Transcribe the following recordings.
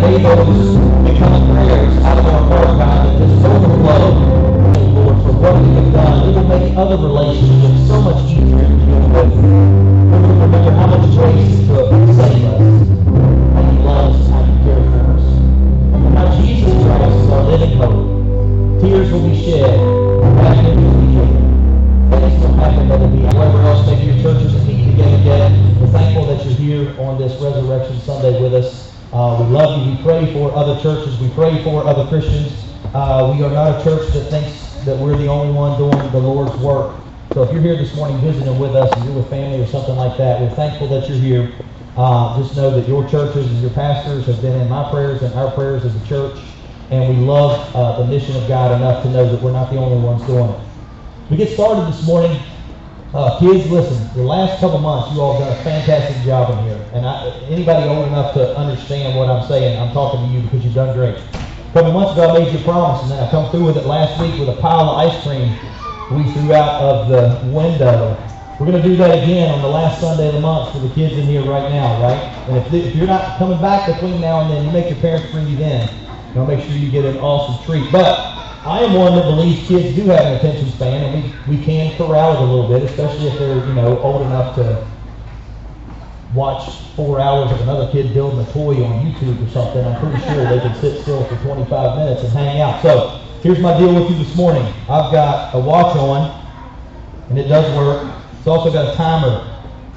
those become prayers out of our heart, God, that just overflow, Lord, for what we have done. It will make other relationships so much easier to deal with. We remember how much grace it took to save us, how you love us, how you care for us. How Jesus Christ is our living hope. Tears will be shed, will be churches together. We're thankful that you're here on this Resurrection Sunday with us. Uh, we love you. We pray for other churches. We pray for other Christians. Uh, we are not a church that thinks that we're the only one doing the Lord's work. So if you're here this morning visiting with us and you're with family or something like that, we're thankful that you're here. Uh, just know that your churches and your pastors have been in my prayers and our prayers as a church. And we love uh, the mission of God enough to know that we're not the only ones doing it. We get started this morning. Uh, kids, listen, the last couple months, you all have done a fantastic job in here. And I, anybody old enough to understand what I'm saying, I'm talking to you because you've done great. A couple months ago, I made you a promise, and then I come through with it last week with a pile of ice cream we threw out of the window. We're going to do that again on the last Sunday of the month for the kids in here right now, right? And if, if you're not coming back between now and then, you make your parents bring you then. And I'll make sure you get an awesome treat. But I am one that believes kids do have an attention span, and we, we can corral it a little bit, especially if they're, you know, old enough to watch four hours of another kid building a toy on YouTube or something. I'm pretty sure they can sit still for 25 minutes and hang out. So here's my deal with you this morning. I've got a watch on, and it does work. It's also got a timer.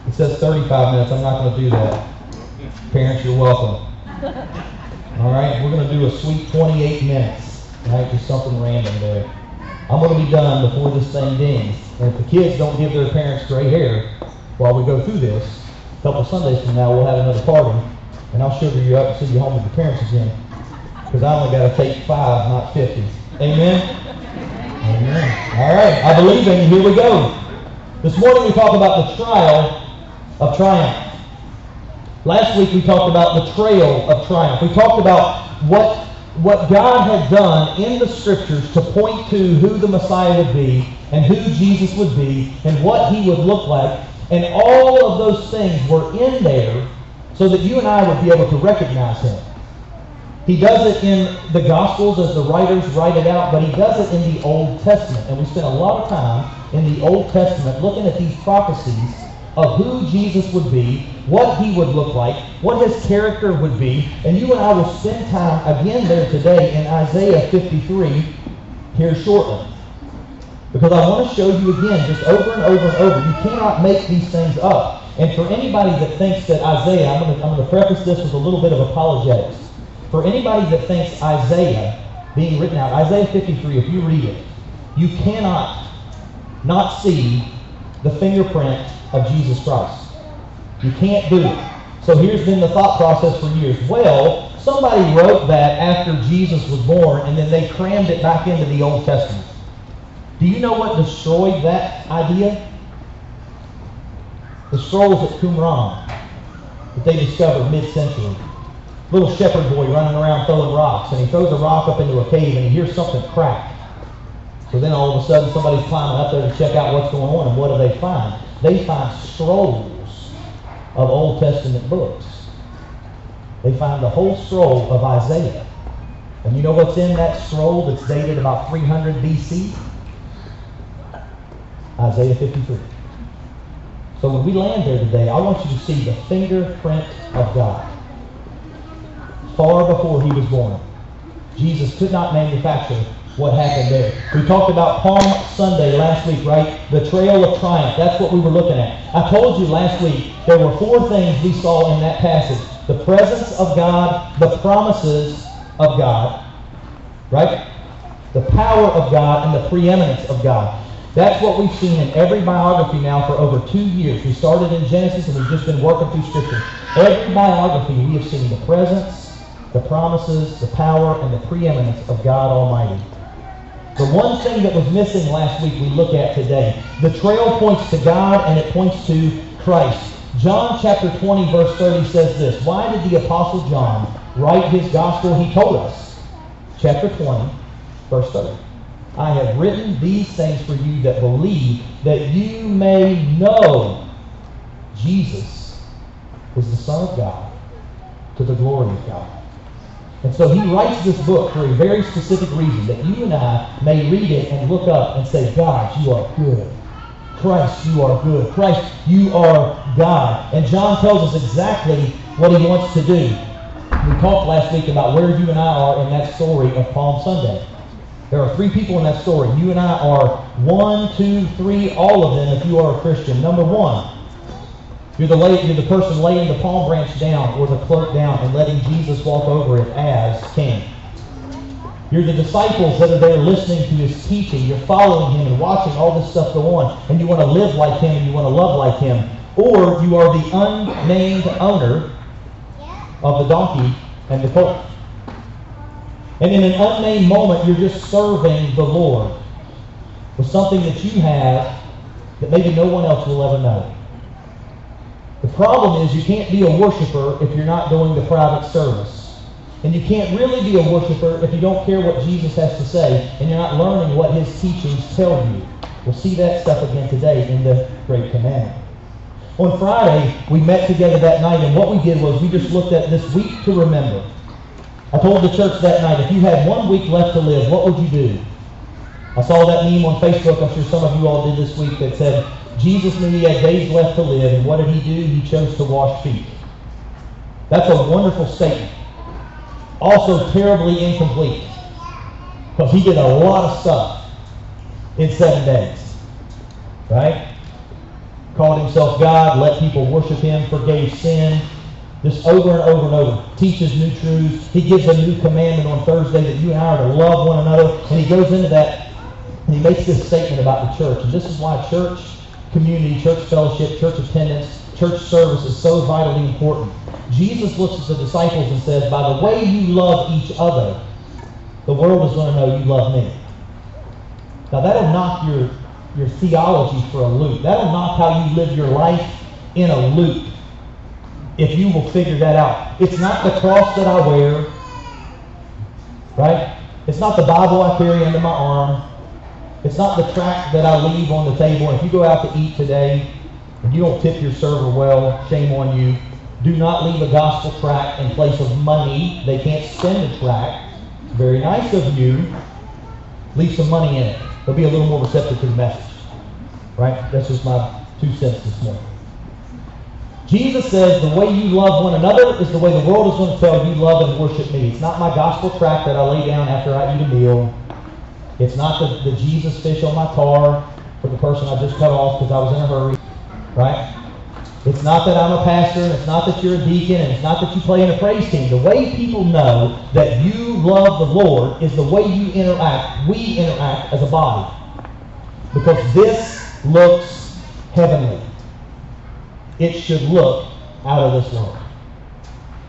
It says 35 minutes. I'm not going to do that. Parents, you're welcome. All right, we're going to do a sweet 28 minutes. Right, just something random there. I'm going to be done before this thing dings. And if the kids don't give their parents gray hair while we go through this, couple Sundays from now we'll have another party, and I'll sugar you up and send you home with your parents again. Because I only got to take five, not 50. Amen? Amen. All right, I believe in you. Here we go. This morning we talked about the trial of triumph. Last week we talked about the trail of triumph. We talked about what, what God had done in the scriptures to point to who the Messiah would be and who Jesus would be and what he would look like. And all of those things were in there so that you and I would be able to recognize him. He does it in the Gospels as the writers write it out, but he does it in the Old Testament. And we spent a lot of time in the Old Testament looking at these prophecies of who Jesus would be, what he would look like, what his character would be. And you and I will spend time again there today in Isaiah 53 here shortly. Because I want to show you again, just over and over and over, you cannot make these things up. And for anybody that thinks that Isaiah, I'm going to, I'm going to preface this with a little bit of apologetics. For anybody that thinks Isaiah being written out, Isaiah 53, if you read it, you cannot not see the fingerprint of Jesus Christ. You can't do it. So here's been the thought process for years. Well, somebody wrote that after Jesus was born, and then they crammed it back into the Old Testament. Do you know what destroyed that idea? The scrolls at Qumran that they discovered mid-century. Little shepherd boy running around throwing rocks, and he throws a rock up into a cave, and he hears something crack. So then all of a sudden somebody's climbing up there to check out what's going on, and what do they find? They find scrolls of Old Testament books. They find the whole scroll of Isaiah. And you know what's in that scroll that's dated about 300 BC? Isaiah 53. So when we land there today, I want you to see the fingerprint of God. Far before he was born. Jesus could not manufacture what happened there. We talked about Palm Sunday last week, right? The trail of triumph. That's what we were looking at. I told you last week there were four things we saw in that passage. The presence of God, the promises of God, right? The power of God and the preeminence of God. That's what we've seen in every biography now for over two years. We started in Genesis and we've just been working through Scripture. Every biography we have seen the presence, the promises, the power, and the preeminence of God Almighty. The one thing that was missing last week we look at today. The trail points to God and it points to Christ. John chapter 20 verse 30 says this. Why did the apostle John write his gospel? He told us. Chapter 20 verse 30. I have written these things for you that believe that you may know Jesus is the Son of God to the glory of God. And so he writes this book for a very specific reason, that you and I may read it and look up and say, God, you are good. Christ, you are good. Christ, you are God. And John tells us exactly what he wants to do. We talked last week about where you and I are in that story of Palm Sunday. There are three people in that story. You and I are one, two, three, all of them if you are a Christian. Number one, you're the, lay, you're the person laying the palm branch down or the cloak down and letting Jesus walk over it as king. You're the disciples that are there listening to his teaching. You're following him and watching all this stuff go on, and you want to live like him and you want to love like him. Or you are the unnamed owner of the donkey and the colt. And in an unnamed moment, you're just serving the Lord with something that you have that maybe no one else will ever know. The problem is you can't be a worshiper if you're not doing the private service. And you can't really be a worshiper if you don't care what Jesus has to say and you're not learning what his teachings tell you. We'll see that stuff again today in the Great Commandment. On Friday, we met together that night, and what we did was we just looked at this week to remember. I told the church that night, if you had one week left to live, what would you do? I saw that meme on Facebook, I'm sure some of you all did this week, that said, Jesus knew he had days left to live, and what did he do? He chose to wash feet. That's a wonderful statement. Also terribly incomplete. Because he did a lot of stuff in seven days. Right? Called himself God, let people worship him, forgave sin, just over and over and over. Teaches new truths. He gives a new commandment on Thursday that you and I are to love one another. And he goes into that and he makes this statement about the church. And this is why church community, church fellowship, church attendance, church service is so vitally important. Jesus looks at the disciples and says, by the way you love each other, the world is going to know you love me. Now that'll knock your, your theology for a loop. That'll knock how you live your life in a loop if you will figure that out. It's not the cross that I wear, right? It's not the Bible I carry under my arm. It's not the tract that I leave on the table. If you go out to eat today and you don't tip your server well, shame on you. Do not leave a gospel tract in place of money. They can't spend a tract. Very nice of you. Leave some money in it. They'll be a little more receptive to the message. Right? That's just my two cents this morning. Jesus says the way you love one another is the way the world is going to tell you love and worship me. It's not my gospel tract that I lay down after I eat a meal. It's not the, the Jesus fish on my car for the person I just cut off because I was in a hurry. Right? It's not that I'm a pastor, and it's not that you're a deacon, and it's not that you play in a praise team. The way people know that you love the Lord is the way you interact, we interact as a body. Because this looks heavenly. It should look out of this world.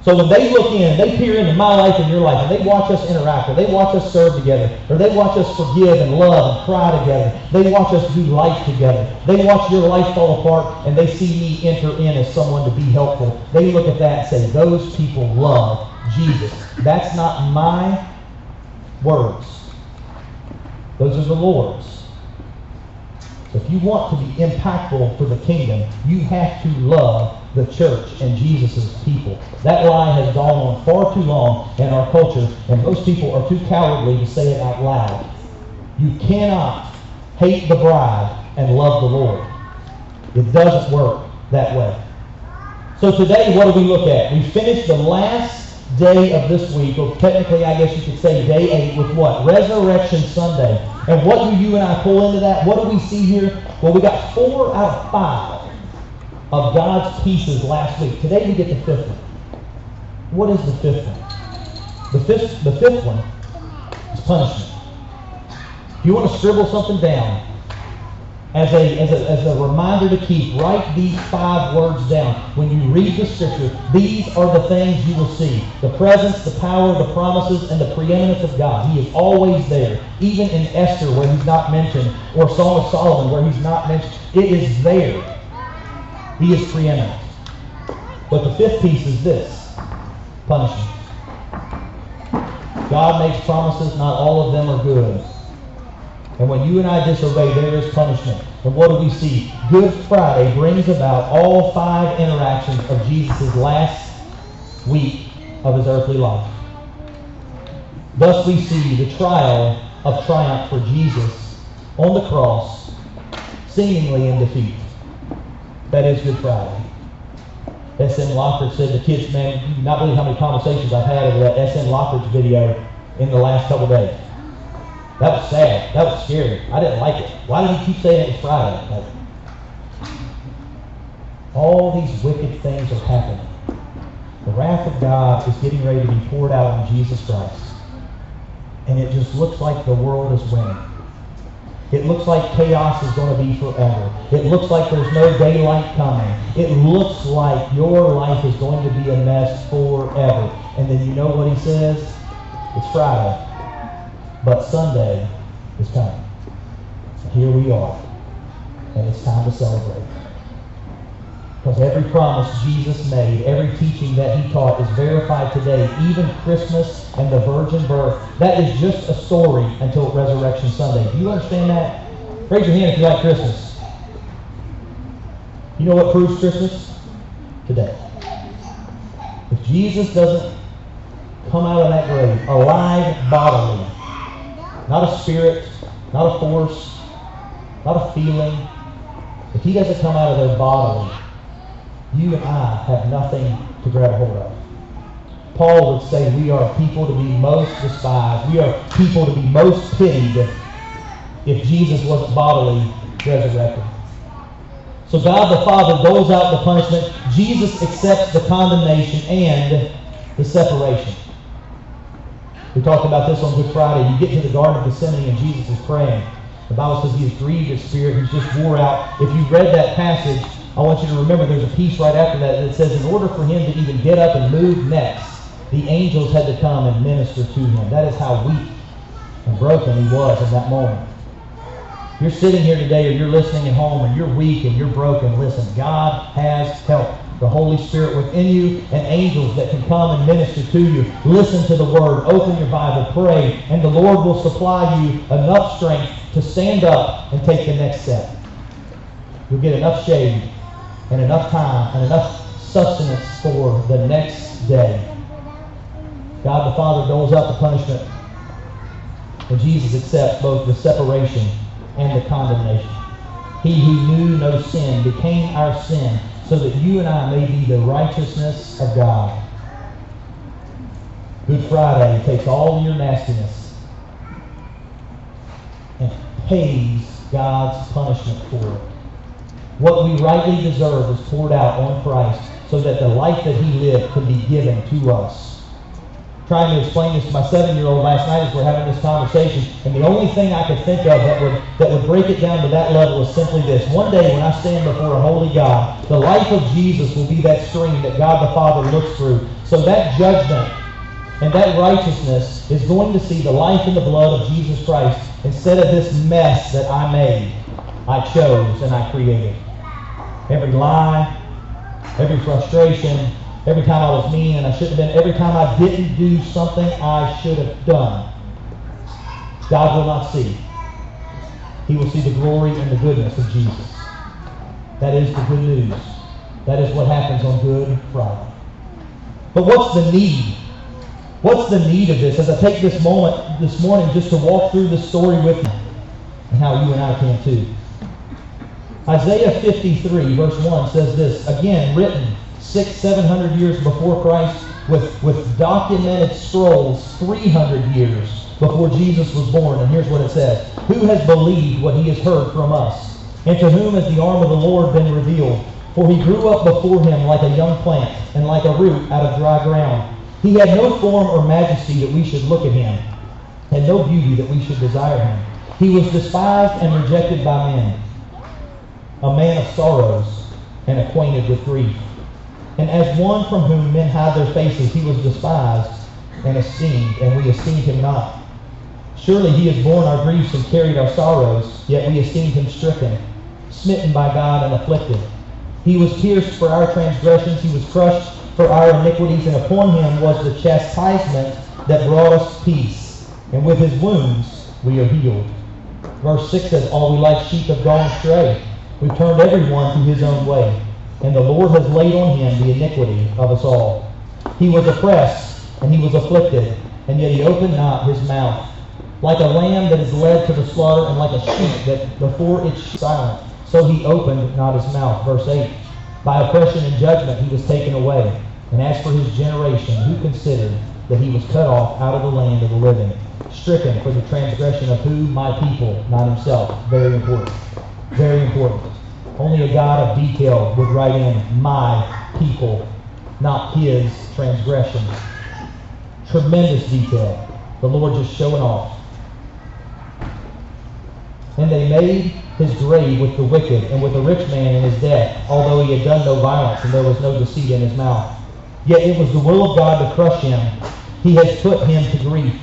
So when they look in, they peer into my life and your life, and they watch us interact, or they watch us serve together, or they watch us forgive and love and cry together. They watch us do life together. They watch your life fall apart, and they see me enter in as someone to be helpful. They look at that and say, those people love Jesus. That's not my words. Those are the Lord's. If you want to be impactful for the kingdom, you have to love the church and Jesus' people. That lie has gone on far too long in our culture, and most people are too cowardly to say it out loud. You cannot hate the bride and love the Lord. It doesn't work that way. So today, what do we look at? We finished the last day of this week, or technically, I guess you could say day eight, with what? Resurrection Sunday. And what do you and I pull into that? What do we see here? Well, we got four out of five of God's pieces last week. Today we get the fifth one. What is the fifth one? The fifth, the fifth one is punishment. If you want to scribble something down as a, as a, as a reminder to keep, write these five words down. When you read the scripture, these are the things you will see. The presence, the power, the promises, and the preeminence of God. He is always there. Even in Esther where he's not mentioned, or Song of Solomon where he's not mentioned. It is there. He is preeminent. But the fifth piece is this punishment. God makes promises, not all of them are good. And when you and I disobey, there is punishment. And what do we see? Good Friday brings about all five interactions of Jesus' last week of his earthly life. Thus we see the trial of triumph for Jesus on the cross, seemingly in defeat. That is Good Friday. S.M. Lockridge said the kids, man, you not believe how many conversations I've had over that S.M. Lockridge video in the last couple days. That was sad. That was scary. I didn't like it. Why did he keep saying it was Friday? Like, all these wicked things are happening. The wrath of God is getting ready to be poured out on Jesus Christ. And it just looks like the world is winning. It looks like chaos is going to be forever. It looks like there's no daylight coming. It looks like your life is going to be a mess forever. And then you know what he says? It's Friday. But Sunday is coming. Here we are. And it's time to celebrate. Because every promise Jesus made, every teaching that he taught is verified today. Even Christmas and the virgin birth. That is just a story until Resurrection Sunday. Do you understand that? Raise your hand if you like Christmas. You know what proves Christmas? Today. If Jesus doesn't come out of that grave alive bodily, not a spirit, not a force, not a feeling, if he doesn't come out of there bodily, you and I have nothing to grab hold of. Paul would say we are people to be most despised. We are people to be most pitied if Jesus wasn't bodily resurrected. So God the Father doles out the punishment. Jesus accepts the condemnation and the separation. We talked about this on Good Friday. You get to the Garden of Gethsemane and Jesus is praying. The Bible says he is grieved in spirit. He's just wore out. If you read that passage, I want you to remember there's a piece right after that that says in order for him to even get up and move next, the angels had to come and minister to him. That is how weak and broken he was in that moment. You're sitting here today or you're listening at home and you're weak and you're broken. Listen, God has help. The Holy Spirit within you and angels that can come and minister to you. Listen to the Word. Open your Bible. Pray. And the Lord will supply you enough strength to stand up and take the next step. You'll get enough shade and enough time and enough sustenance for the next day. God the Father doles out the punishment, and Jesus accepts both the separation and the condemnation. He who knew no sin became our sin so that you and I may be the righteousness of God. Good Friday takes all your nastiness and pays God's punishment for it. What we rightly deserve is poured out on Christ so that the life that he lived can be given to us. Trying to explain this to my seven-year-old last night as we're having this conversation, and the only thing I could think of that would that would break it down to that level is simply this. One day when I stand before a holy God, the life of Jesus will be that stream that God the Father looks through. So that judgment and that righteousness is going to see the life and the blood of Jesus Christ instead of this mess that I made, I chose and I created. Every lie, every frustration, every time I was mean and I shouldn't have been, every time I didn't do something I should have done, God will not see. He will see the glory and the goodness of Jesus. That is the good news. That is what happens on Good Friday. But what's the need? What's the need of this? As I take this moment this morning just to walk through this story with you and how you and I can too. Isaiah 53, verse 1 says this, again, written six, seven hundred years before Christ, with, with documented scrolls 300 years before Jesus was born. And here's what it says Who has believed what he has heard from us? And to whom has the arm of the Lord been revealed? For he grew up before him like a young plant, and like a root out of dry ground. He had no form or majesty that we should look at him, and no beauty that we should desire him. He was despised and rejected by men a man of sorrows and acquainted with grief. And as one from whom men hide their faces, he was despised and esteemed, and we esteemed him not. Surely he has borne our griefs and carried our sorrows, yet we esteemed him stricken, smitten by God and afflicted. He was pierced for our transgressions, he was crushed for our iniquities, and upon him was the chastisement that brought us peace. And with his wounds we are healed. Verse 6 says, All we like sheep have gone astray. We've turned everyone to his own way, and the Lord has laid on him the iniquity of us all. He was oppressed, and he was afflicted, and yet he opened not his mouth. Like a lamb that is led to the slaughter, and like a sheep that before its silent, so he opened not his mouth. Verse 8. By oppression and judgment he was taken away. And as for his generation, who considered that he was cut off out of the land of the living, stricken for the transgression of who? My people, not himself. Very important. Very important. Only a God of detail would write in my people, not his transgressions. Tremendous detail. The Lord just showing off. And they made his grave with the wicked and with the rich man in his death, although he had done no violence and there was no deceit in his mouth. Yet it was the will of God to crush him. He has put him to grief.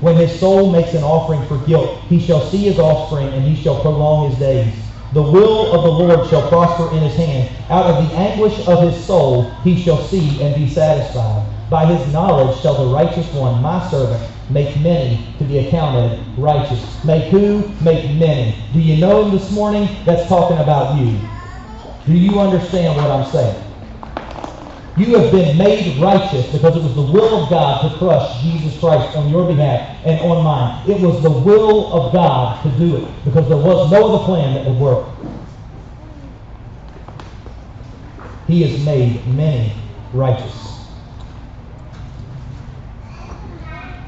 When his soul makes an offering for guilt, he shall see his offspring and he shall prolong his days. The will of the Lord shall prosper in his hand. Out of the anguish of his soul he shall see and be satisfied. By his knowledge shall the righteous one, my servant, make many to be accounted righteous. Make who? Make many. Do you know him this morning? That's talking about you. Do you understand what I'm saying? You have been made righteous because it was the will of God to crush Jesus Christ on your behalf and on mine. It was the will of God to do it because there was no other plan that would work. He has made many righteous.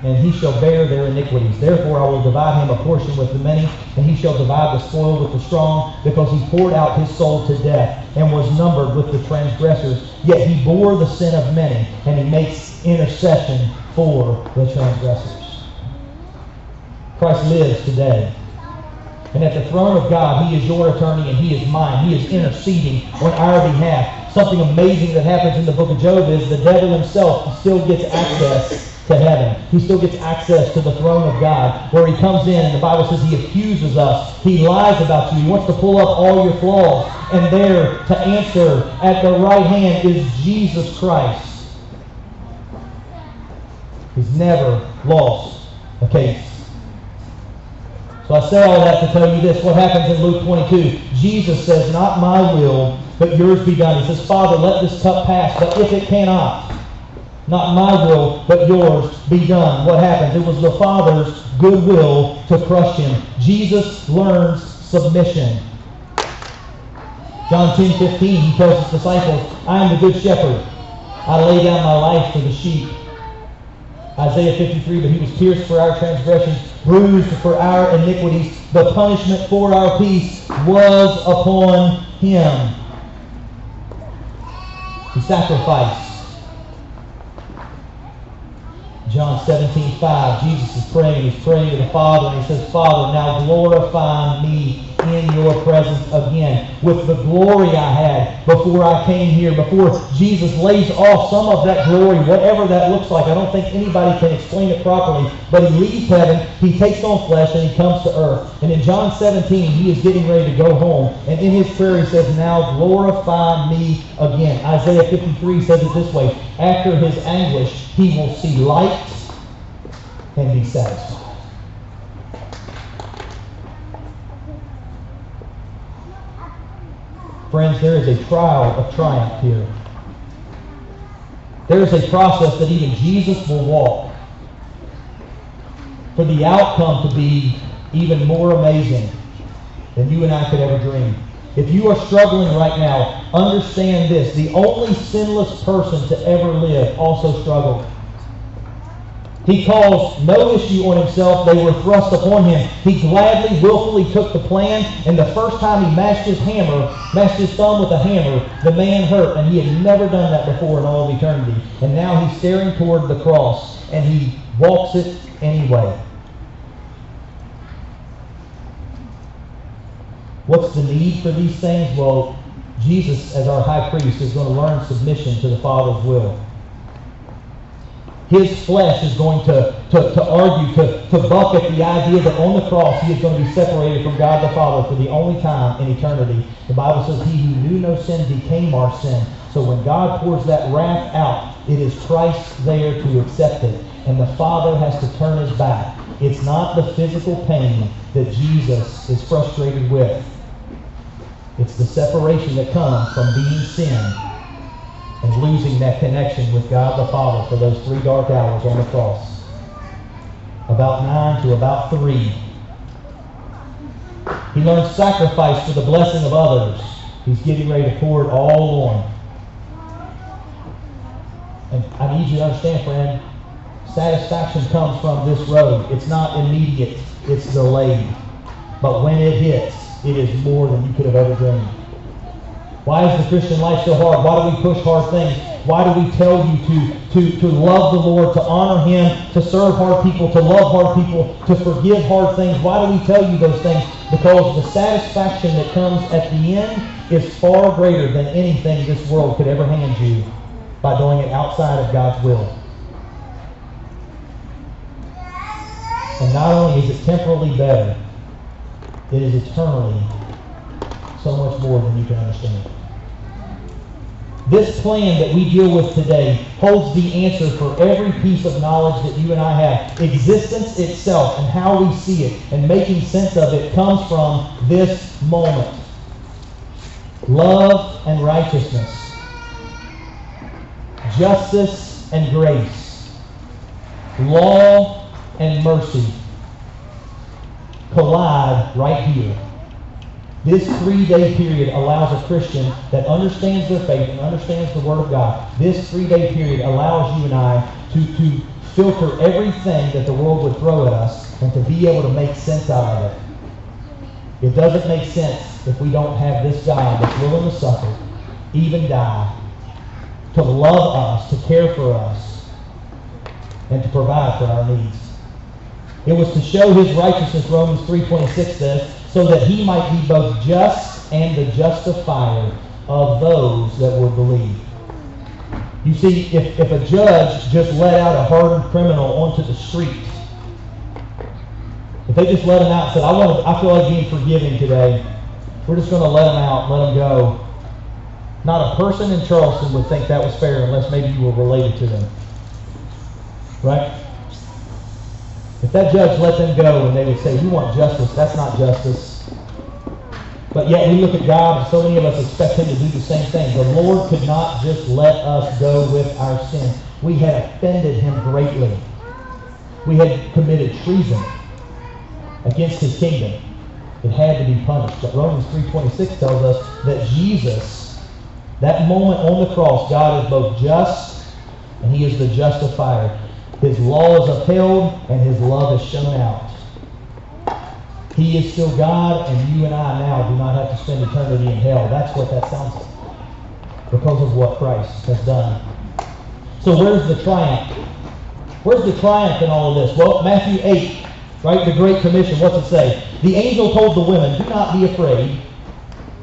and he shall bear their iniquities. Therefore I will divide him a portion with the many, and he shall divide the spoil with the strong, because he poured out his soul to death, and was numbered with the transgressors. Yet he bore the sin of many, and he makes intercession for the transgressors. Christ lives today. And at the throne of God, he is your attorney and he is mine. He is interceding on our behalf. Something amazing that happens in the book of Job is the devil himself still gets access to heaven. He still gets access to the throne of God where he comes in and the Bible says he accuses us. He lies about you. He wants to pull up all your flaws. And there to answer at the right hand is Jesus Christ. He's never lost a case. So I say all that to tell you this. What happens in Luke 22? Jesus says, Not my will, but yours be done. He says, Father, let this cup pass, but if it cannot, not my will, but yours be done. What happens? It was the Father's good will to crush him. Jesus learns submission. John 10, 15, he tells his disciples, I am the good shepherd. I lay down my life for the sheep. Isaiah 53, but he was pierced for our transgressions, bruised for our iniquities. The punishment for our peace was upon him. He sacrificed. John 17, 5, Jesus is praying. He's praying to the Father, and he says, Father, now glorify me in your presence again with the glory I had before I came here, before Jesus lays off some of that glory, whatever that looks like. I don't think anybody can explain it properly, but he leaves heaven, he takes on flesh, and he comes to earth. And in John 17, he is getting ready to go home. And in his prayer, he says, Now glorify me again. Isaiah 53 says it this way After his anguish, he will see light and be satisfied. Friends, there is a trial of triumph here. There is a process that even Jesus will walk for the outcome to be even more amazing than you and I could ever dream. If you are struggling right now, understand this. The only sinless person to ever live also struggled. He calls no issue on himself. They were thrust upon him. He gladly, willfully took the plan, and the first time he mashed his hammer, mashed his thumb with a hammer, the man hurt, and he had never done that before in all of eternity. And now he's staring toward the cross, and he walks it anyway. What's the need for these things? Well, Jesus, as our high priest, is going to learn submission to the Father's will his flesh is going to, to, to argue, to, to buck at the idea that on the cross he is going to be separated from God the Father for the only time in eternity. The Bible says he who knew no sin became our sin. So when God pours that wrath out, it is Christ there to accept it. And the Father has to turn his back. It's not the physical pain that Jesus is frustrated with. It's the separation that comes from being sin and losing that connection with God the Father for those three dark hours on the cross. about 9 to about 3. He learns sacrifice for the blessing of others. He's getting ready to pour it all on. And I need you to understand, friend, satisfaction comes from this road. It's not immediate, it's delayed. But when it hits, it is more than you could have ever dreamed. Why is the Christian life so hard? Why do we push hard things? Why do we tell you to, to, to love the Lord, to honor Him, to serve hard people, to love hard people, to forgive hard things? Why do we tell you those things? Because the satisfaction that comes at the end is far greater than anything this world could ever hand you by doing it outside of God's will. And not only is it temporally better, it is eternally so much more than you can understand. This plan that we deal with today holds the answer for every piece of knowledge that you and I have. Existence itself and how we see it and making sense of it comes from this moment. Love and righteousness. Justice and grace. Law and mercy collide right here. This three-day period allows a Christian that understands their faith and understands the Word of God, this three-day period allows you and I to, to filter everything that the world would throw at us and to be able to make sense out of it. It doesn't make sense if we don't have this God that's willing to suffer, even die, to love us, to care for us, and to provide for our needs. It was to show his righteousness, Romans 3.26 says, so that he might be both just and the justifier of those that would believe. You see, if, if a judge just let out a hardened criminal onto the street, if they just let him out and said, I, want to, I feel like being forgiving today, we're just going to let him out, let him go. Not a person in Charleston would think that was fair unless maybe you were related to them. Right? If that judge let them go and they would say, you want justice, that's not justice. But yet we look at God and so many of us expect him to do the same thing. The Lord could not just let us go with our sin. We had offended him greatly. We had committed treason against his kingdom. It had to be punished. But Romans 3.26 tells us that Jesus, that moment on the cross, God is both just and he is the justifier. His law is upheld, and his love is shown out. He is still God, and you and I now do not have to spend eternity in hell. That's what that sounds like. Because of what Christ has done. So where's the triumph? Where's the triumph in all of this? Well, Matthew 8, right? The Great Commission. What's it say? The angel told the women, Do not be afraid,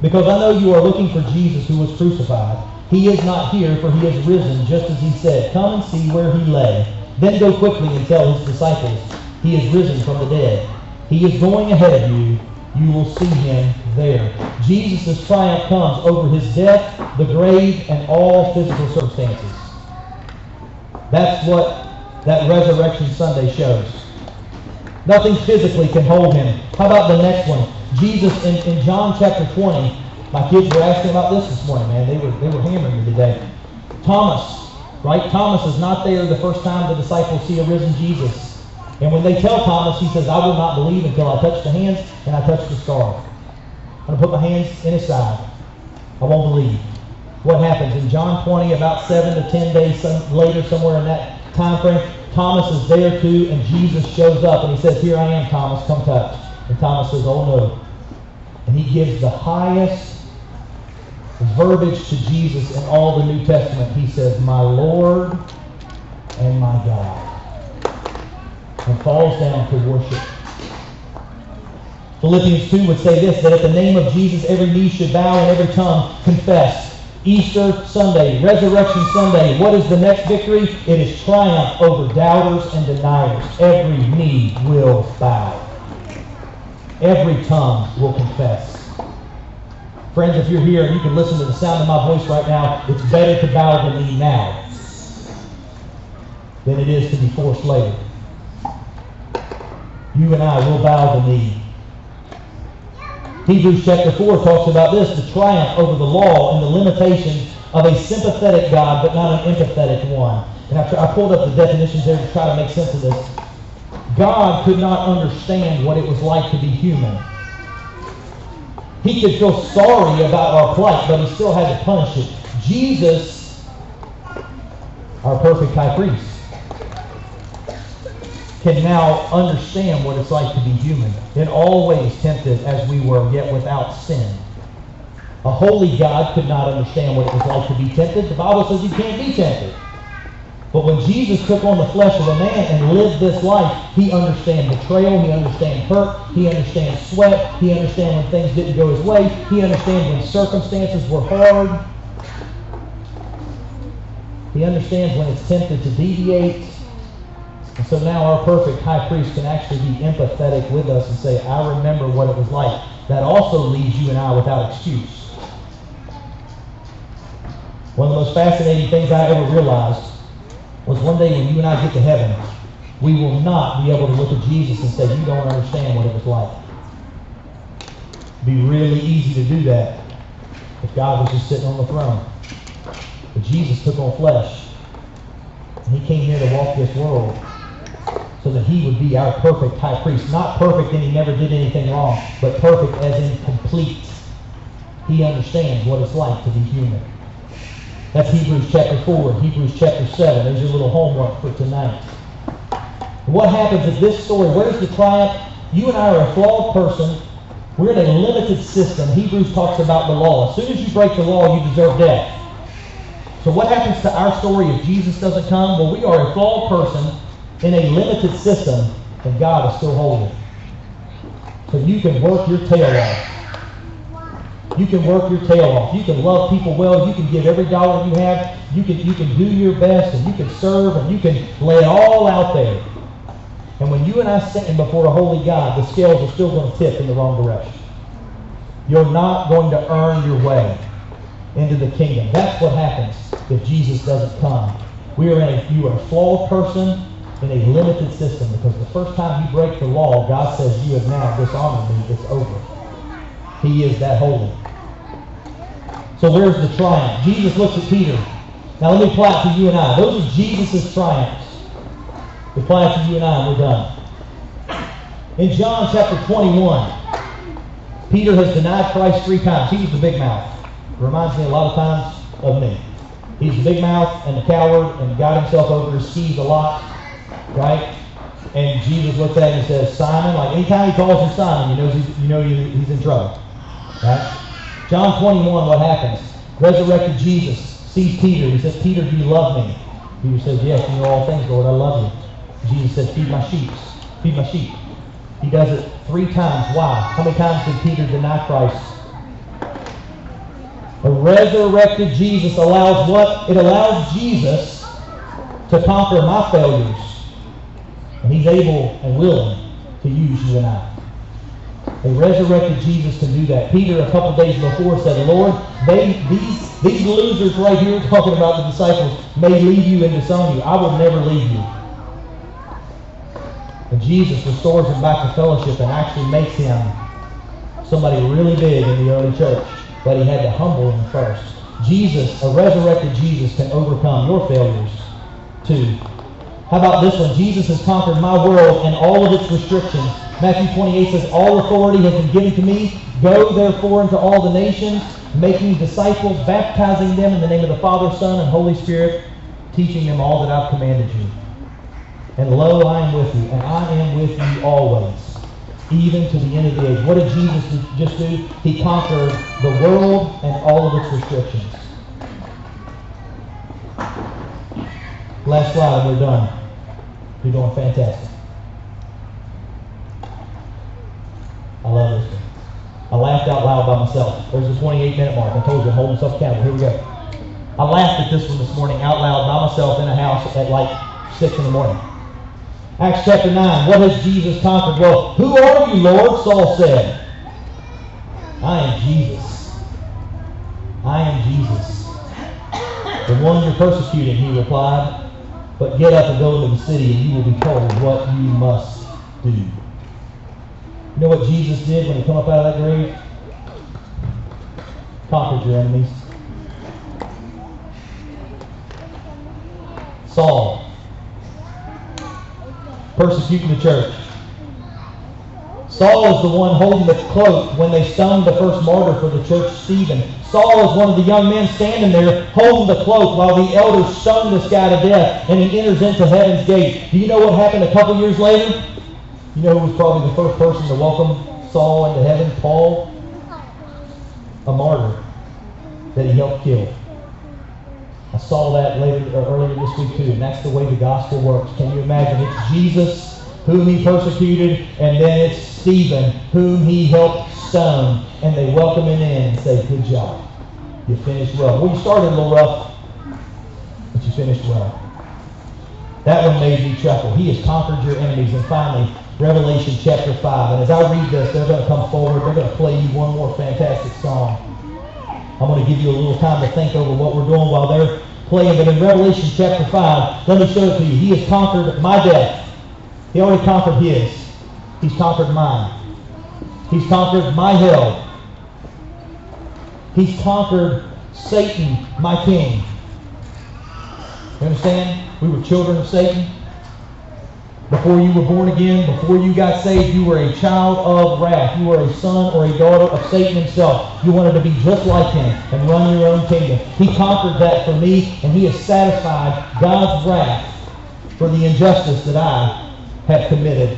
because I know you are looking for Jesus who was crucified. He is not here, for he has risen, just as he said. Come and see where he lay. Then go quickly and tell his disciples, he is risen from the dead. He is going ahead of you. You will see him there. Jesus' triumph comes over his death, the grave, and all physical circumstances. That's what that Resurrection Sunday shows. Nothing physically can hold him. How about the next one? Jesus in, in John chapter 20. My kids were asking about this this morning, man. They were, they were hammering me today. Thomas, Right? Thomas is not there the first time the disciples see a risen Jesus. And when they tell Thomas, he says, I will not believe until I touch the hands and I touch the scar. I'm going to put my hands in his side. I won't believe. What happens? In John 20, about 7 to 10 days later, somewhere in that time frame, Thomas is there too, and Jesus shows up and he says, Here I am, Thomas, come touch. And Thomas says, Oh no. And he gives the highest verbiage to Jesus in all the New Testament. He says, My Lord and my God. And falls down to worship. Philippians 2 would say this, that at the name of Jesus every knee should bow and every tongue confess. Easter Sunday, Resurrection Sunday, what is the next victory? It is triumph over doubters and deniers. Every knee will bow. Every tongue will confess. Friends, if you're here and you can listen to the sound of my voice right now, it's better to bow the knee now than it is to be forced later. You and I will bow the knee. Hebrews chapter 4 talks about this, the triumph over the law and the limitations of a sympathetic God, but not an empathetic one. And I, I pulled up the definitions there to try to make sense of this. God could not understand what it was like to be human. He could feel sorry about our plight, but he still had to punish it. Jesus, our perfect high priest, can now understand what it's like to be human, in all ways tempted as we were, yet without sin. A holy God could not understand what it was like to be tempted. The Bible says you can't be tempted. But when Jesus took on the flesh of a man and lived this life, he understands betrayal, he understands hurt, he understands sweat, he understands when things didn't go his way, he understands when circumstances were hard. He understands when it's tempted to deviate. And so now our perfect high priest can actually be empathetic with us and say, I remember what it was like. That also leaves you and I without excuse. One of the most fascinating things I ever realized was one day when you and I get to heaven, we will not be able to look at Jesus and say, you don't understand what it was like. It'd be really easy to do that if God was just sitting on the throne. But Jesus took on flesh. And he came here to walk this world so that he would be our perfect high priest. Not perfect and he never did anything wrong, but perfect as in complete. He understands what it's like to be human. That's Hebrews chapter 4 Hebrews chapter 7. There's your little homework for tonight. What happens is this story, where's the triumph? You and I are a flawed person. We're in a limited system. Hebrews talks about the law. As soon as you break the law, you deserve death. So what happens to our story if Jesus doesn't come? Well, we are a flawed person in a limited system, and God is still holy. So you can work your tail off. You can work your tail off. You can love people well. You can give every dollar you have. You can, you can do your best and you can serve and you can lay it all out there. And when you and I stand before a holy God, the scales are still going to tip in the wrong direction. You're not going to earn your way into the kingdom. That's what happens if Jesus doesn't come. We are in a, you are a flawed person in a limited system because the first time you break the law, God says you have now dishonored me. It's over. He is that holy. So where's the triumph? Jesus looks at Peter. Now let me apply it to you and I. Those are Jesus' triumphs. Apply it to you and I and we're done. In John chapter 21, Peter has denied Christ three times. He's the big mouth. Reminds me a lot of times of me. He's the big mouth and the coward and got himself over his skis a lot. Right? And Jesus looks at him and says, Simon, like anytime he calls him Simon, you he's, you know he's in trouble. Right? John 21, what happens? Resurrected Jesus sees Peter. He says, Peter, do you love me? Peter says, yes, you know all things, Lord. I love you. Jesus says, feed my sheep. Feed my sheep. He does it three times. Why? How many times did Peter deny Christ? A resurrected Jesus allows what? It allows Jesus to conquer my failures. And he's able and willing to use you and I. A resurrected Jesus can do that. Peter, a couple days before, said, Lord, they, these, these losers right here talking about the disciples may leave you and disown you. I will never leave you. And Jesus restores him back to fellowship and actually makes him somebody really big in the early church. But he had to humble him first. Jesus, a resurrected Jesus, can overcome your failures too. How about this one? Jesus has conquered my world and all of its restrictions. Matthew 28 says, All authority has been given to me. Go therefore into all the nations, making disciples, baptizing them in the name of the Father, Son, and Holy Spirit, teaching them all that I've commanded you. And lo, I am with you, and I am with you always, even to the end of the age. What did Jesus just do? He conquered the world and all of its restrictions. Last slide, we're done. You're doing fantastic. I love this one. I laughed out loud by myself. There's the 28 minute mark. I told you, hold myself accountable. Here we go. I laughed at this one this morning out loud by myself in a house at like 6 in the morning. Acts chapter 9. What has Jesus conquered? Well, who are you, Lord? Saul said. I am Jesus. I am Jesus. The one you're persecuting, he replied. But get up and go into the city, and you will be told what you must do. You know what Jesus did when he come up out of that grave? Conquered your enemies. Saul. persecuting the church. Saul is the one holding the cloak when they stoned the first martyr for the church, Stephen. Saul is one of the young men standing there holding the cloak while the elders stone this guy to death, and he enters into heaven's gate. Do you know what happened a couple years later? You know who was probably the first person to welcome Saul into heaven? Paul, a martyr that he helped kill. I saw that later or earlier this week too, and that's the way the gospel works. Can you imagine? It's Jesus whom he persecuted, and then it's Stephen whom he helped stone, and they welcome him in and say, "Good job, you finished well." Well, you started a little rough, but you finished well. That one made me chuckle. He has conquered your enemies, and finally, Revelation chapter 5. And as I read this, they're going to come forward. They're going to play you one more fantastic song. I'm going to give you a little time to think over what we're doing while they're playing. But in Revelation chapter 5, let me show it to you. He has conquered my death. He already conquered his. He's conquered mine. He's conquered my hell. He's conquered Satan, my king. You understand? We were children of Satan. Before you were born again, before you got saved, you were a child of wrath. You were a son or a daughter of Satan himself. You wanted to be just like him and run your own kingdom. He conquered that for me, and he has satisfied God's wrath for the injustice that I have committed.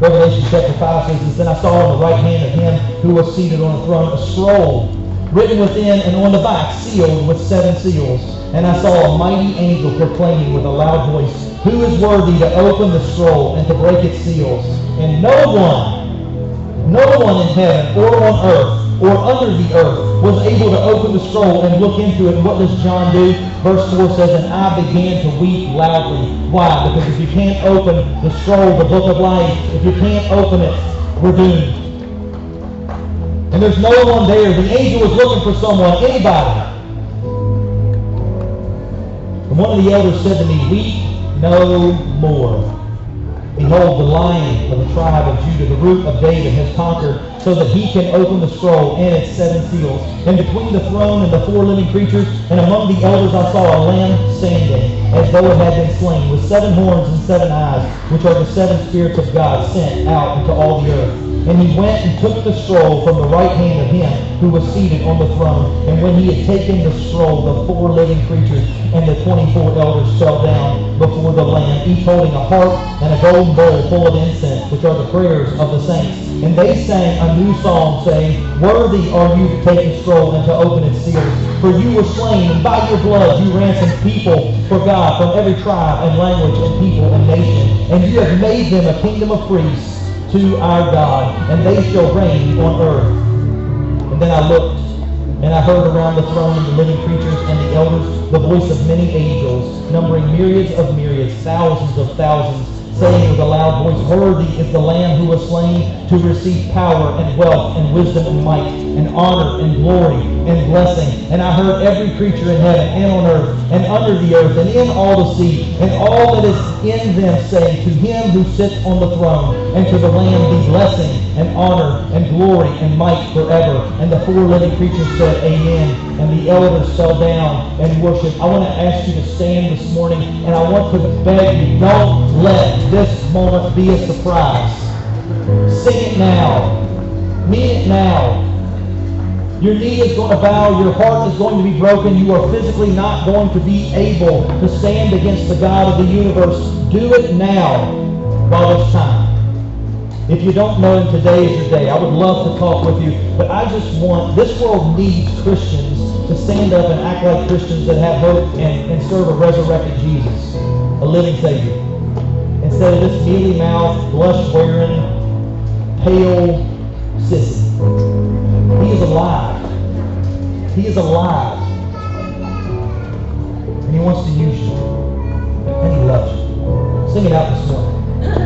Revelation chapter 5 says Then I saw on the right hand of him who was seated on the throne a scroll written within and on the back, sealed with seven seals. And I saw a mighty angel proclaiming with a loud voice, Who is worthy to open the scroll and to break its seals? And no one, no one in heaven or on earth or under the earth was able to open the scroll and look into it. And what does John do? Verse 4 says, And I began to weep loudly. Why? Because if you can't open the scroll, the book of life, if you can't open it, we're doomed. And there's no one there. The angel was looking for someone, anybody. And one of the elders said to me, Weep no more. Behold, the lion of the tribe of Judah, the root of David, has conquered so that he can open the scroll and its seven seals. And between the throne and the four living creatures, and among the elders I saw a lamb standing, as though it had been slain, with seven horns and seven eyes, which are the seven spirits of God sent out into all the earth. And he went and took the scroll from the right hand of him who was seated on the throne. And when he had taken the scroll, the four living creatures and the twenty-four elders fell down before the Lamb, each holding a harp and a golden bowl full of incense, which are the prayers of the saints. And they sang a new song, saying, Worthy are you to take the scroll and to open its seals. For you were slain, and by your blood you ransomed people for God from every tribe and language and people and nation. And you have made them a kingdom of priests to our God, and they shall reign on earth. And then I looked, and I heard around the throne the living creatures and the elders the voice of many angels, numbering myriads of myriads, thousands of thousands, saying with a loud voice, Worthy is the Lamb who was slain to receive power and wealth and wisdom and might and honor and glory and blessing. And I heard every creature in heaven and on earth and under the earth and in all the sea and all that is in them saying, To him who sits on the throne and to the Lamb be blessing and honor and glory and might forever. And the four living creatures said, Amen. And the elders fell down and worshiped. I want to ask you to stand this morning and I want to beg you, don't let this moment be a surprise. Sing it now. Mean it now. Your knee is going to bow. Your heart is going to be broken. You are physically not going to be able to stand against the God of the universe. Do it now while it's time. If you don't know him, today is your day. I would love to talk with you. But I just want, this world needs Christians to stand up and act like Christians that have hope and, and serve a resurrected Jesus, a living Savior. Instead of this mealy mouth, blush wearing, pale sissy. He is alive. He is alive. And he wants to use you. And he loves you. Sing it out this morning.